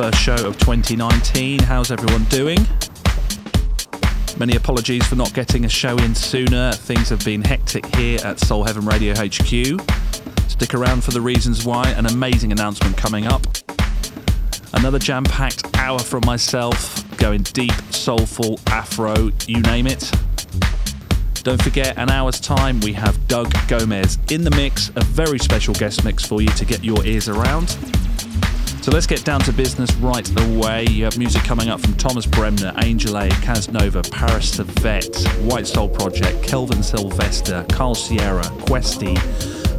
first show of 2019. How's everyone doing? Many apologies for not getting a show in sooner. Things have been hectic here at Soul Heaven Radio HQ. Stick around for the reasons why. An amazing announcement coming up. Another jam packed hour from myself, going deep, soulful, afro, you name it. Don't forget, an hour's time, we have Doug Gomez in the mix, a very special guest mix for you to get your ears around. So let's get down to business right away. You have music coming up from Thomas Bremner, Angel A, Casanova, Paris the Vet, White Soul Project, Kelvin Sylvester, Carl Sierra, Questy,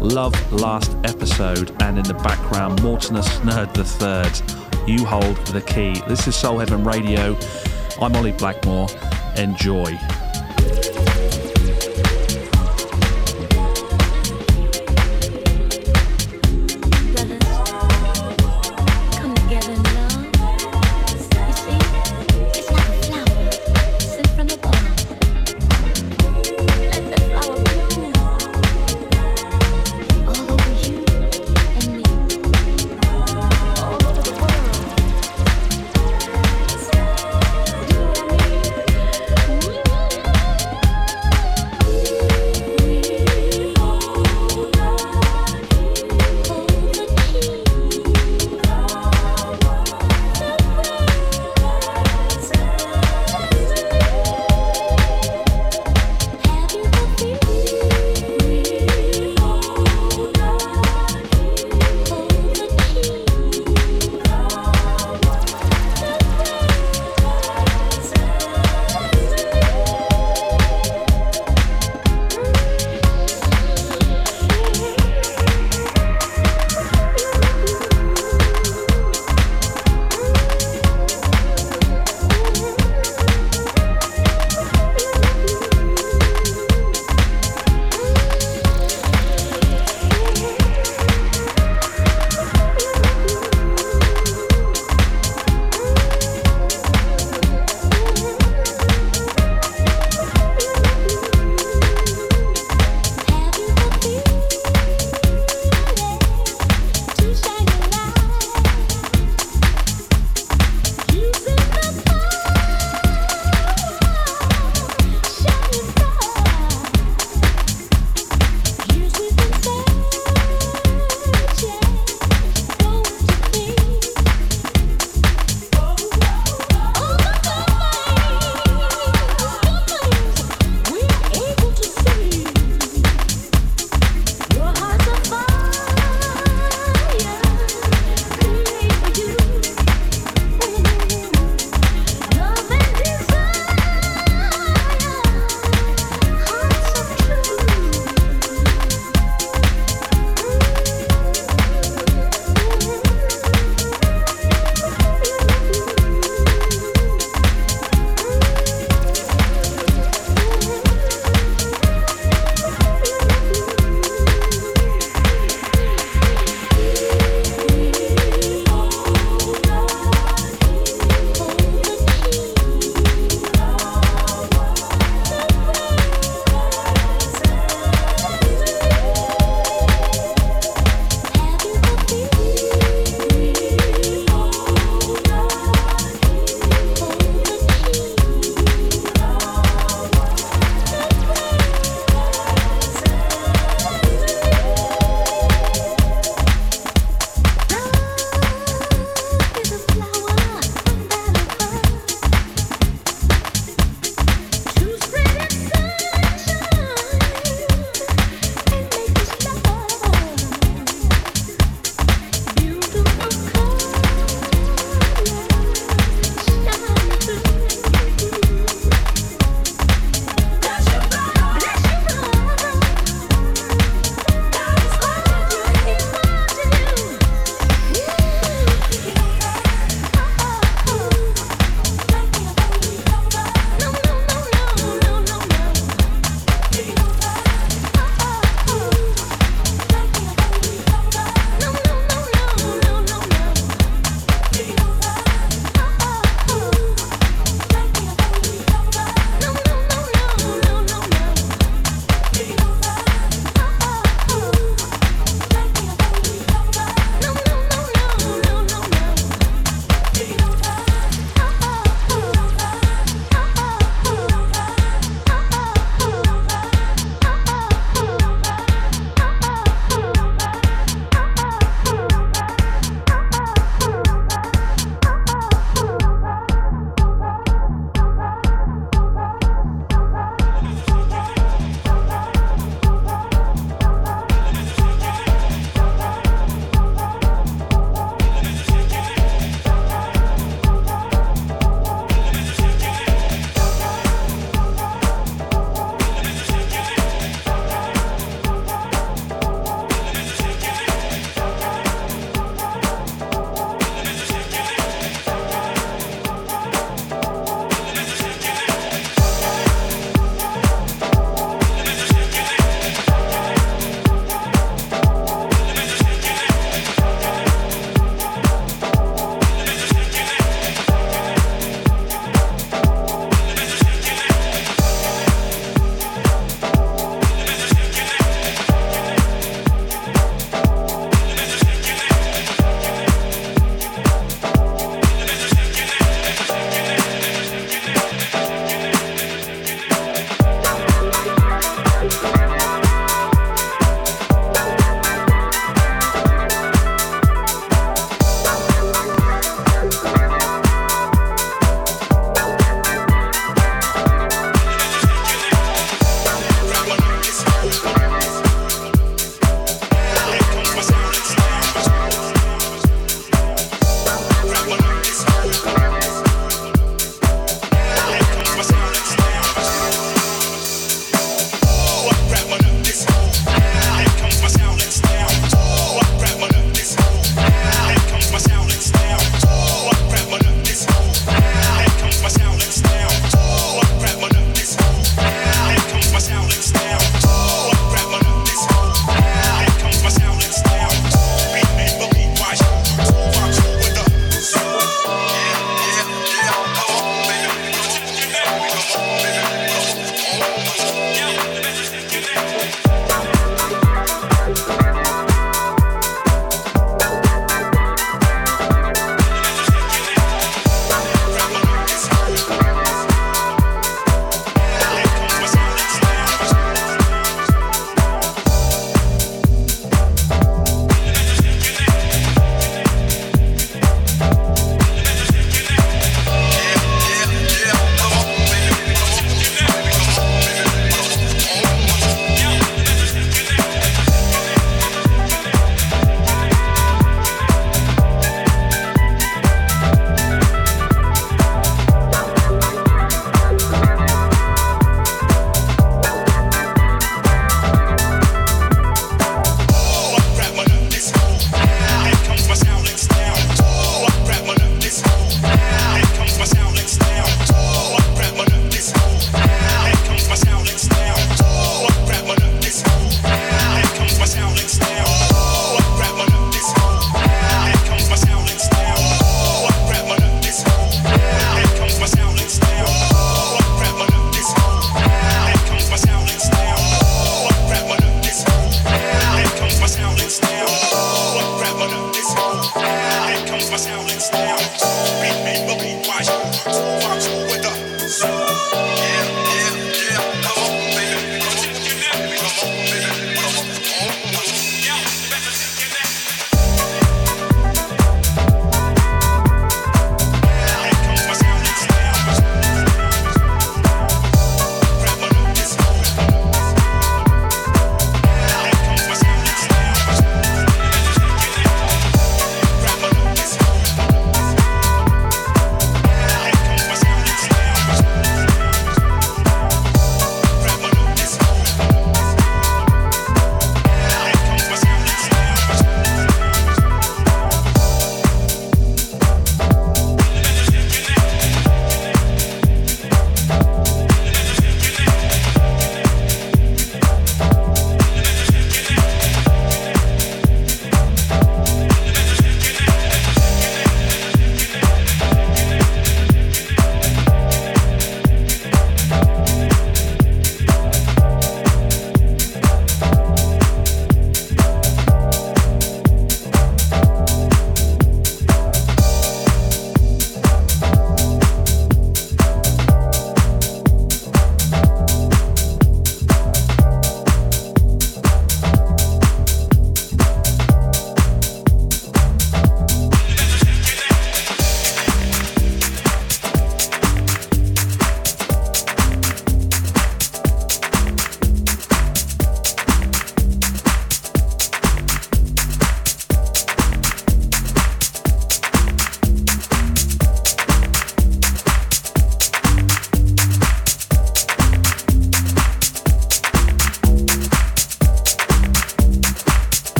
Love Last Episode, and in the background, Mortimer Snerd Third. You hold the key. This is Soul Heaven Radio. I'm Ollie Blackmore. Enjoy.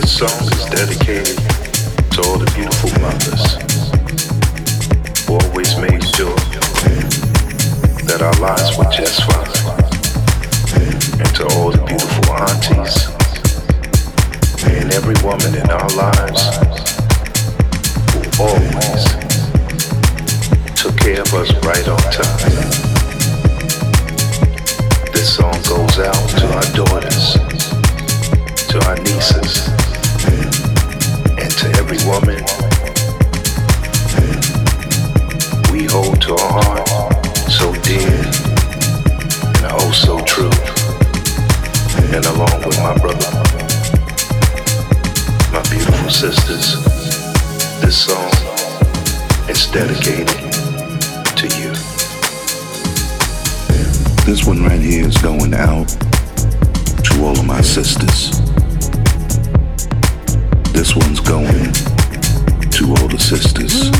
This song is dedicated to all the beautiful mothers who always made sure that our lives were just fine. And to all the beautiful aunties and every woman in our lives who always took care of us right on time. This song goes out to our daughters, to our nieces every woman we hold to our heart so dear and oh so true. And along with my brother, my beautiful sisters, this song is dedicated to you. This one right here is going out to all of my sisters. This one's going to older sisters.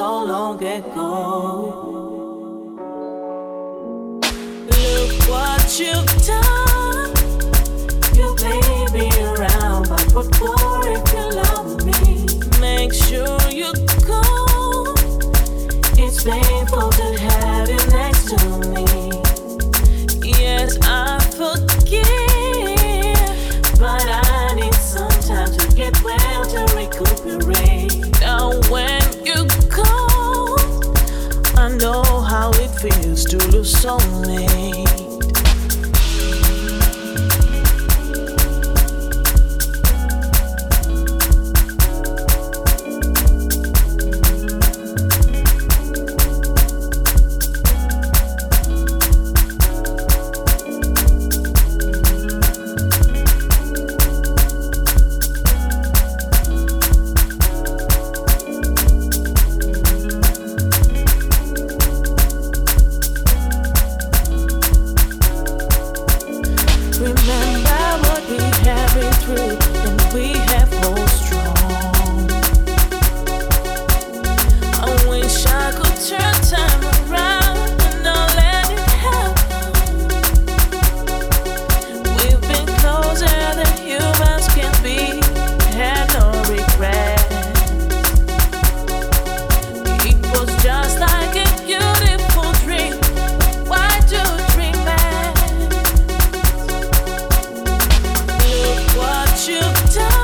So long Look what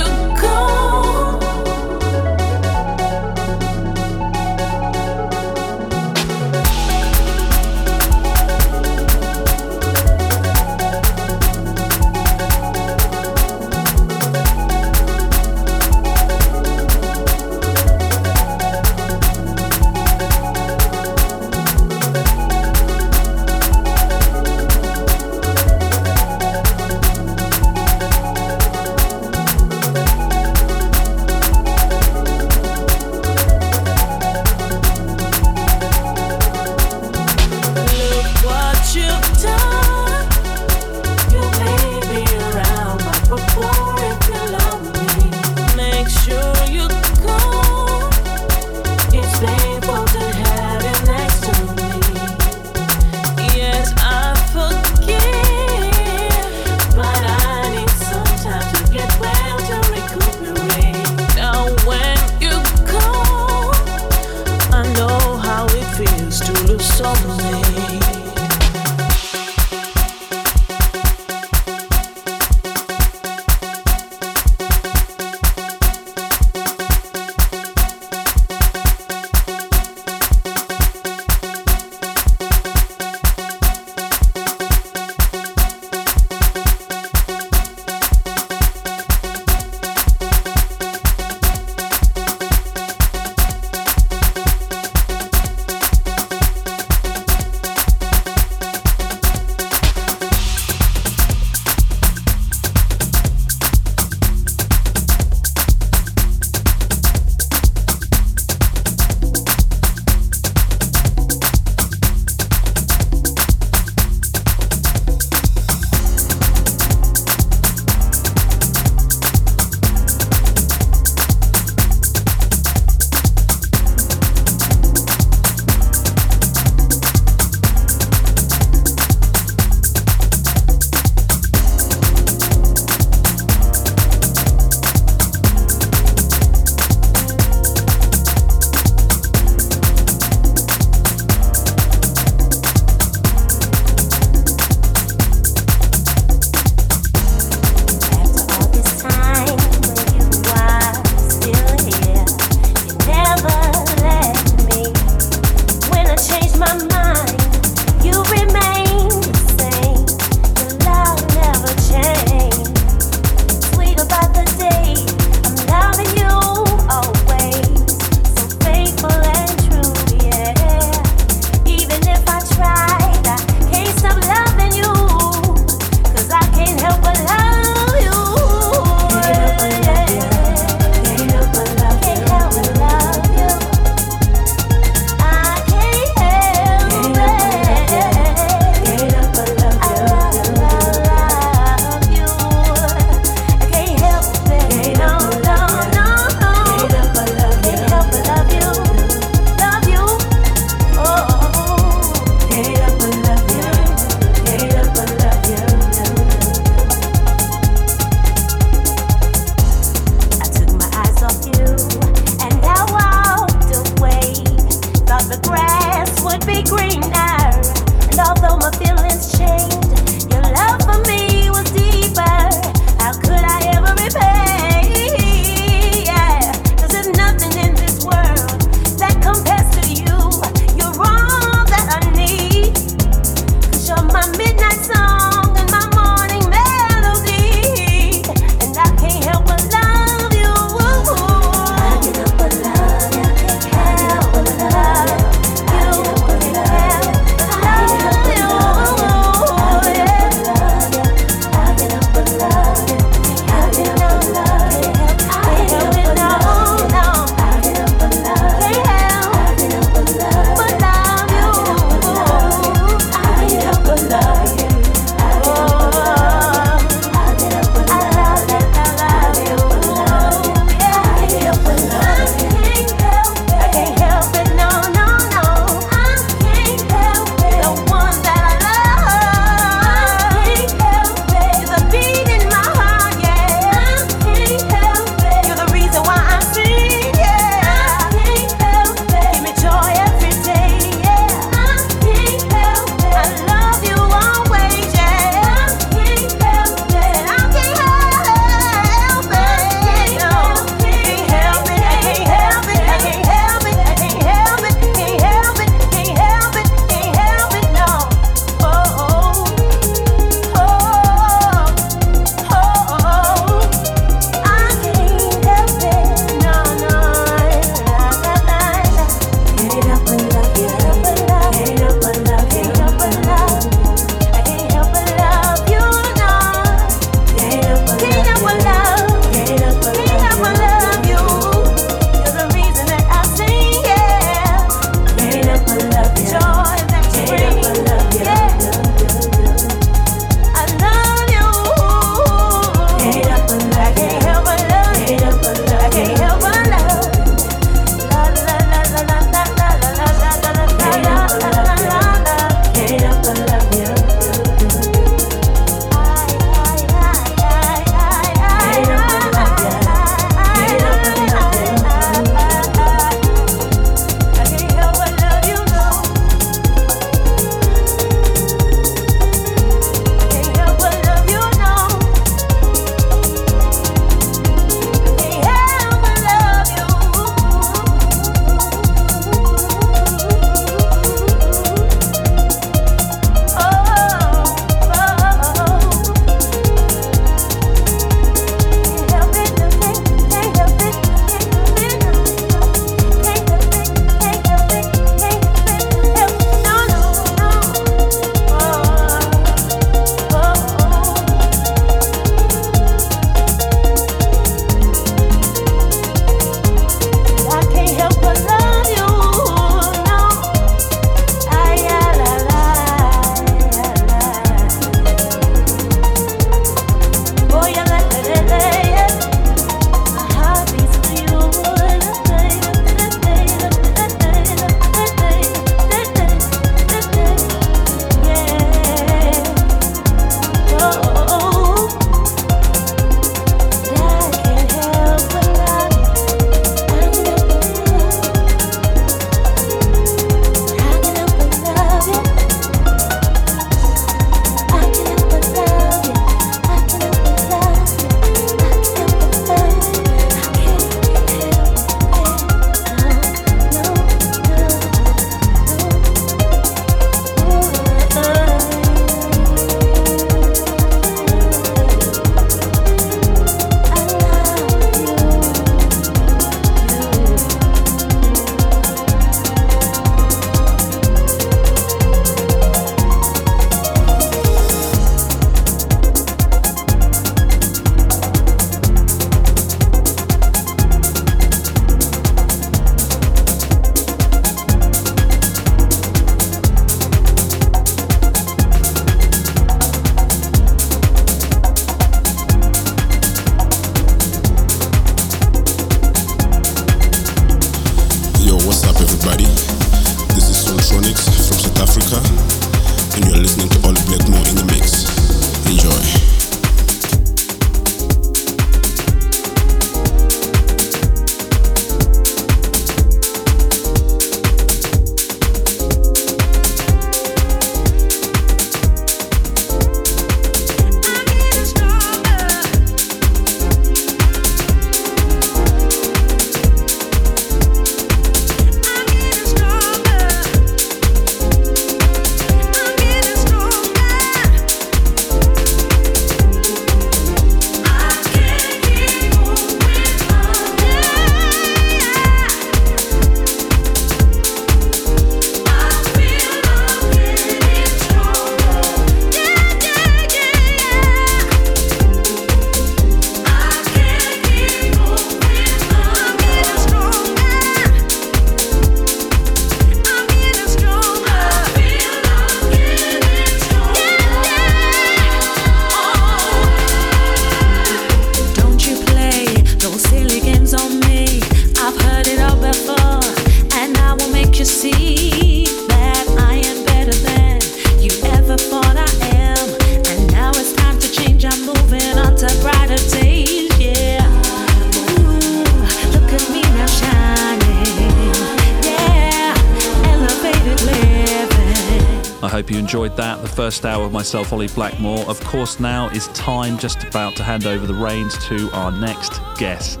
of myself, Ollie Blackmore. Of course, now is time just about to hand over the reins to our next guest.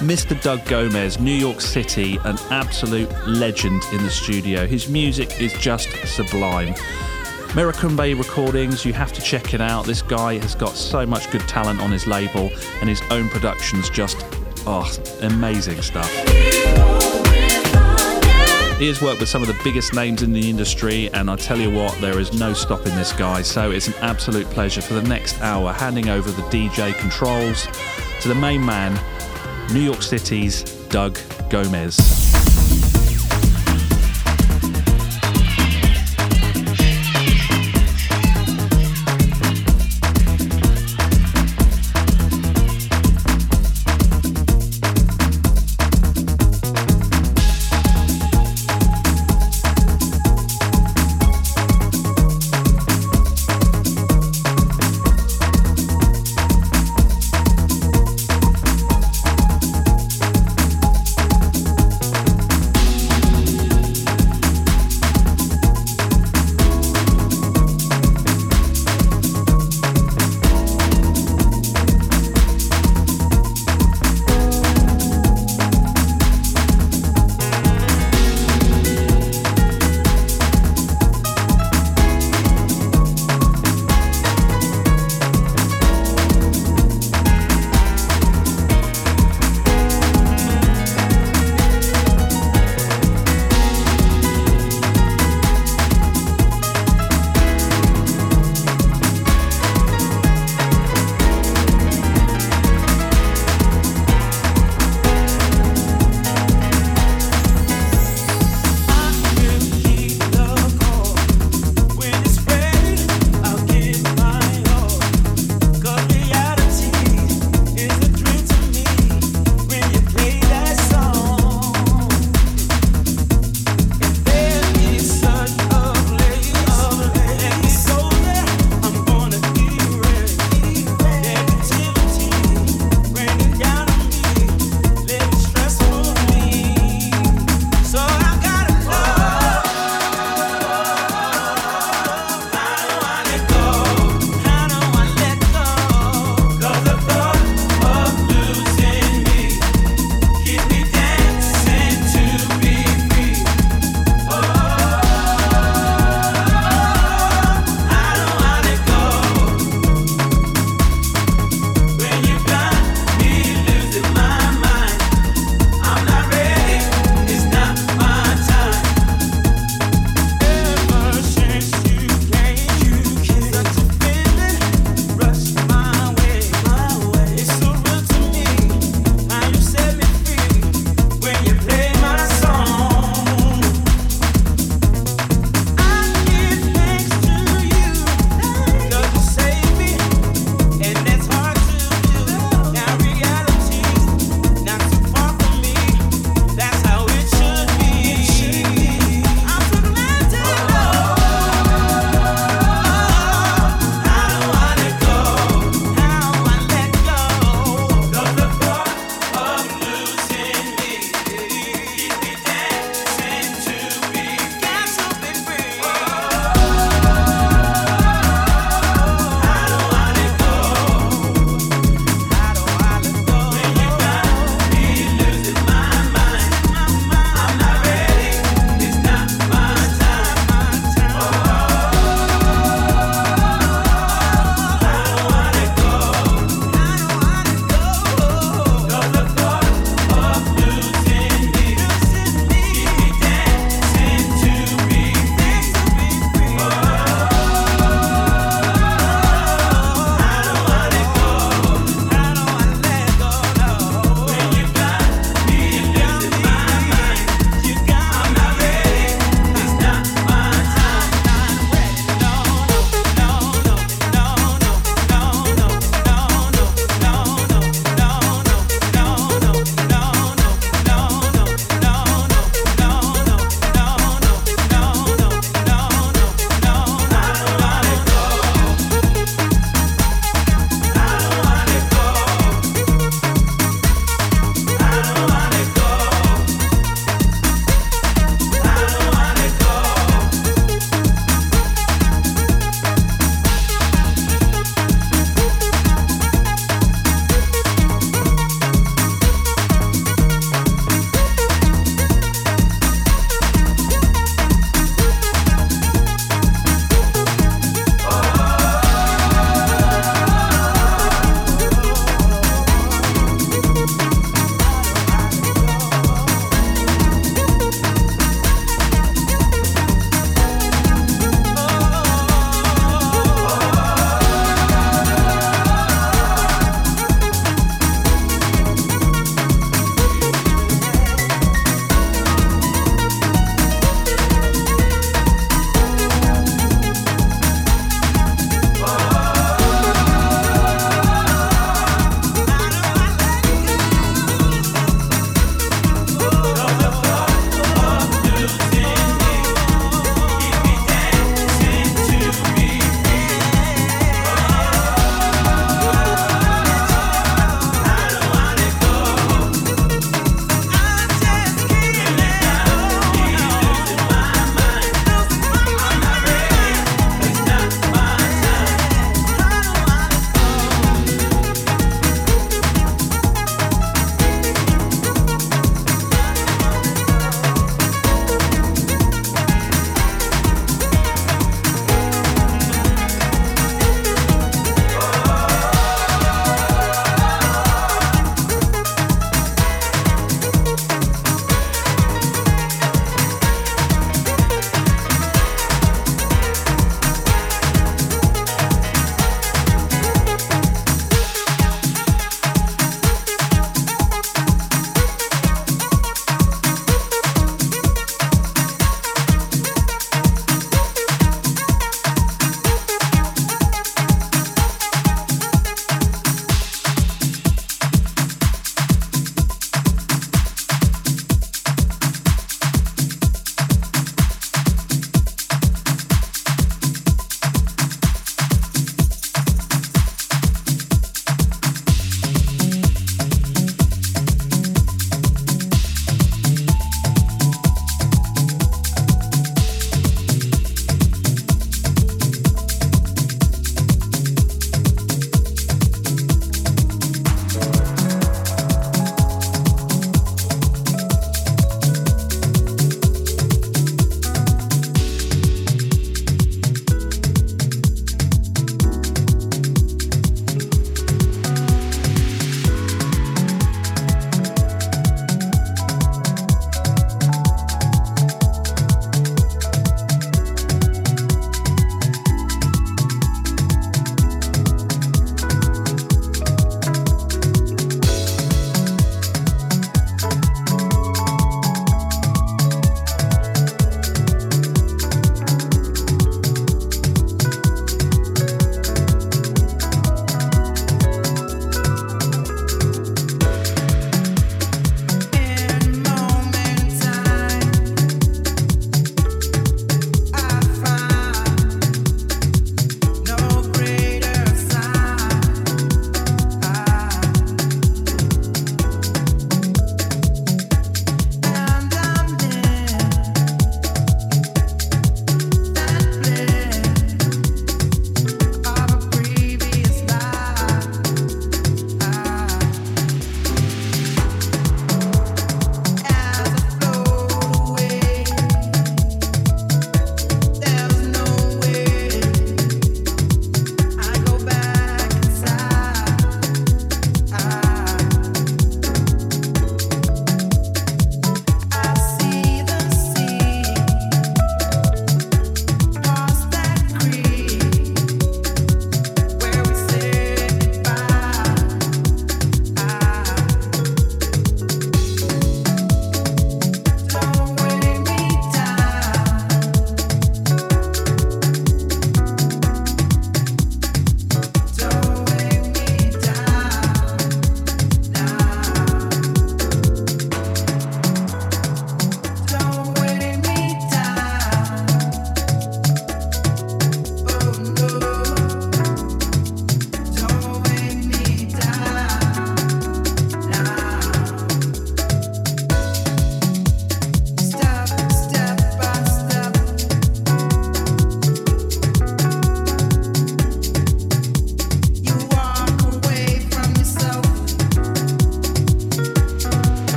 Mr. Doug Gomez, New York City, an absolute legend in the studio. His music is just sublime. Miracumbe Recordings, you have to check it out. This guy has got so much good talent on his label, and his own productions just, oh, amazing stuff. He has worked with some of the biggest names in the industry, and I tell you what, there is no stopping this guy. So it's an absolute pleasure for the next hour handing over the DJ controls to the main man, New York City's Doug Gomez.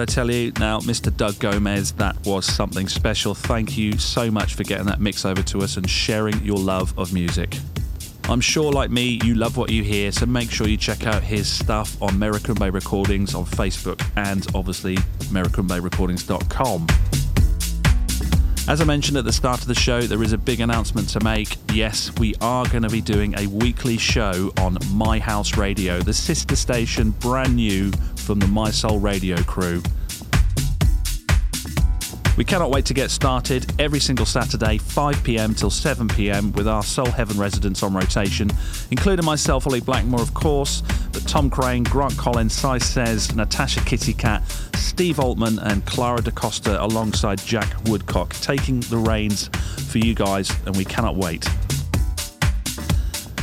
I tell you? Now, Mr. Doug Gomez, that was something special. Thank you so much for getting that mix over to us and sharing your love of music. I'm sure, like me, you love what you hear, so make sure you check out his stuff on American Bay Recordings on Facebook and obviously AmericanBayRecordings.com. As I mentioned at the start of the show, there is a big announcement to make. Yes, we are going to be doing a weekly show on My House Radio, the sister station brand new from the My Soul Radio crew. We cannot wait to get started every single Saturday, 5 pm till 7 pm, with our Soul Heaven residents on rotation, including myself, Ollie Blackmore, of course, but Tom Crane, Grant Collins, Cy Says, Natasha Kitty Cat, Steve Altman, and Clara DaCosta alongside Jack Woodcock, taking the reins for you guys, and we cannot wait.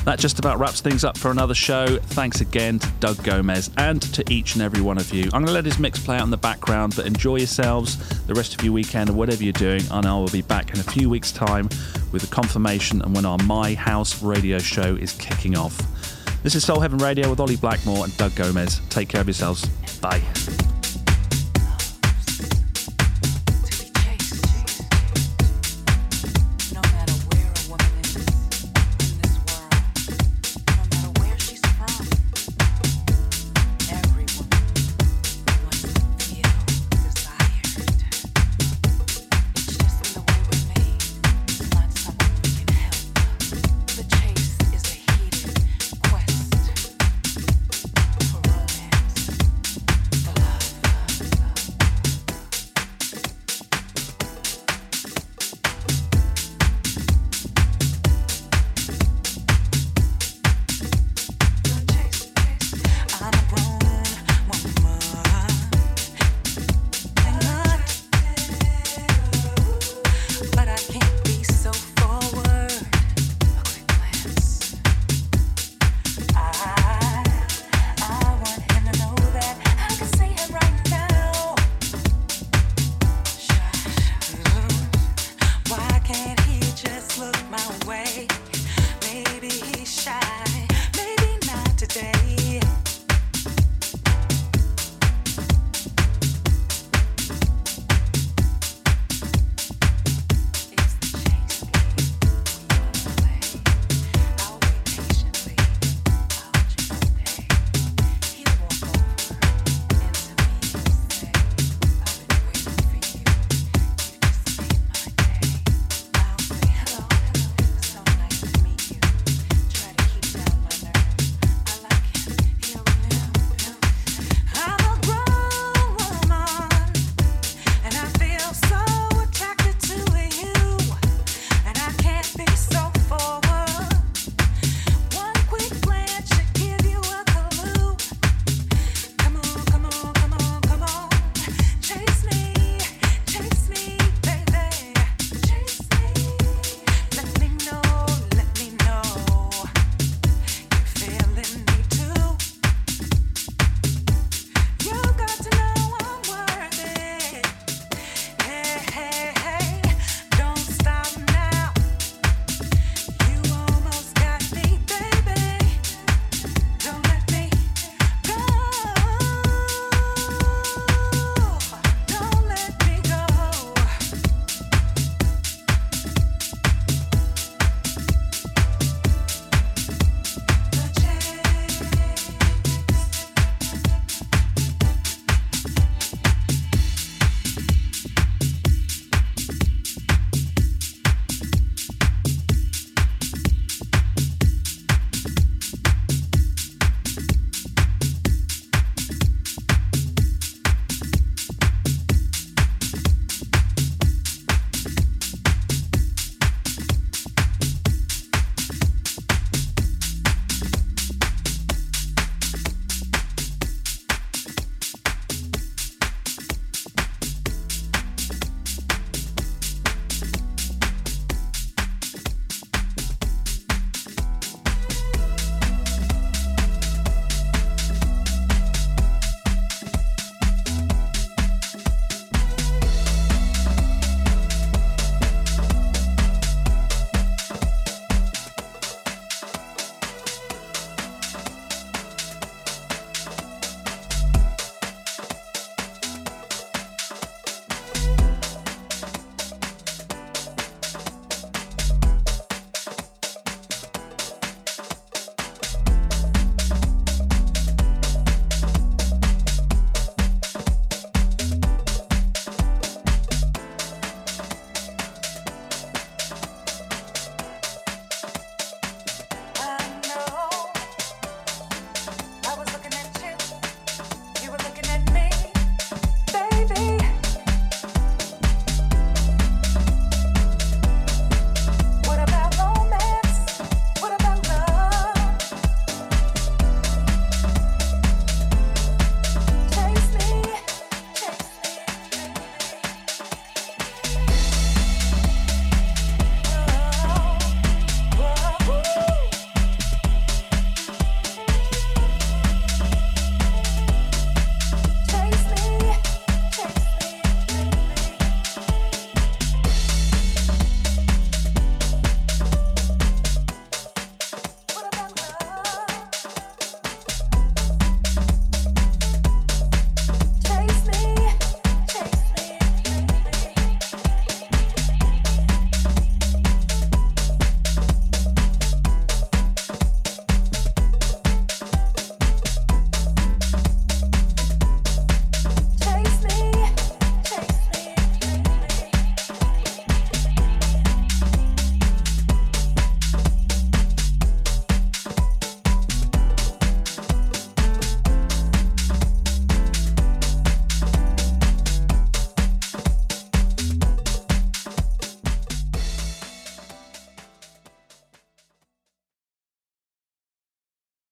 That just about wraps things up for another show. Thanks again to Doug Gomez and to each and every one of you. I'm going to let his mix play out in the background, but enjoy yourselves the rest of your weekend or whatever you're doing. And I will be back in a few weeks' time with a confirmation and when our My House radio show is kicking off. This is Soul Heaven Radio with Ollie Blackmore and Doug Gomez. Take care of yourselves. Bye.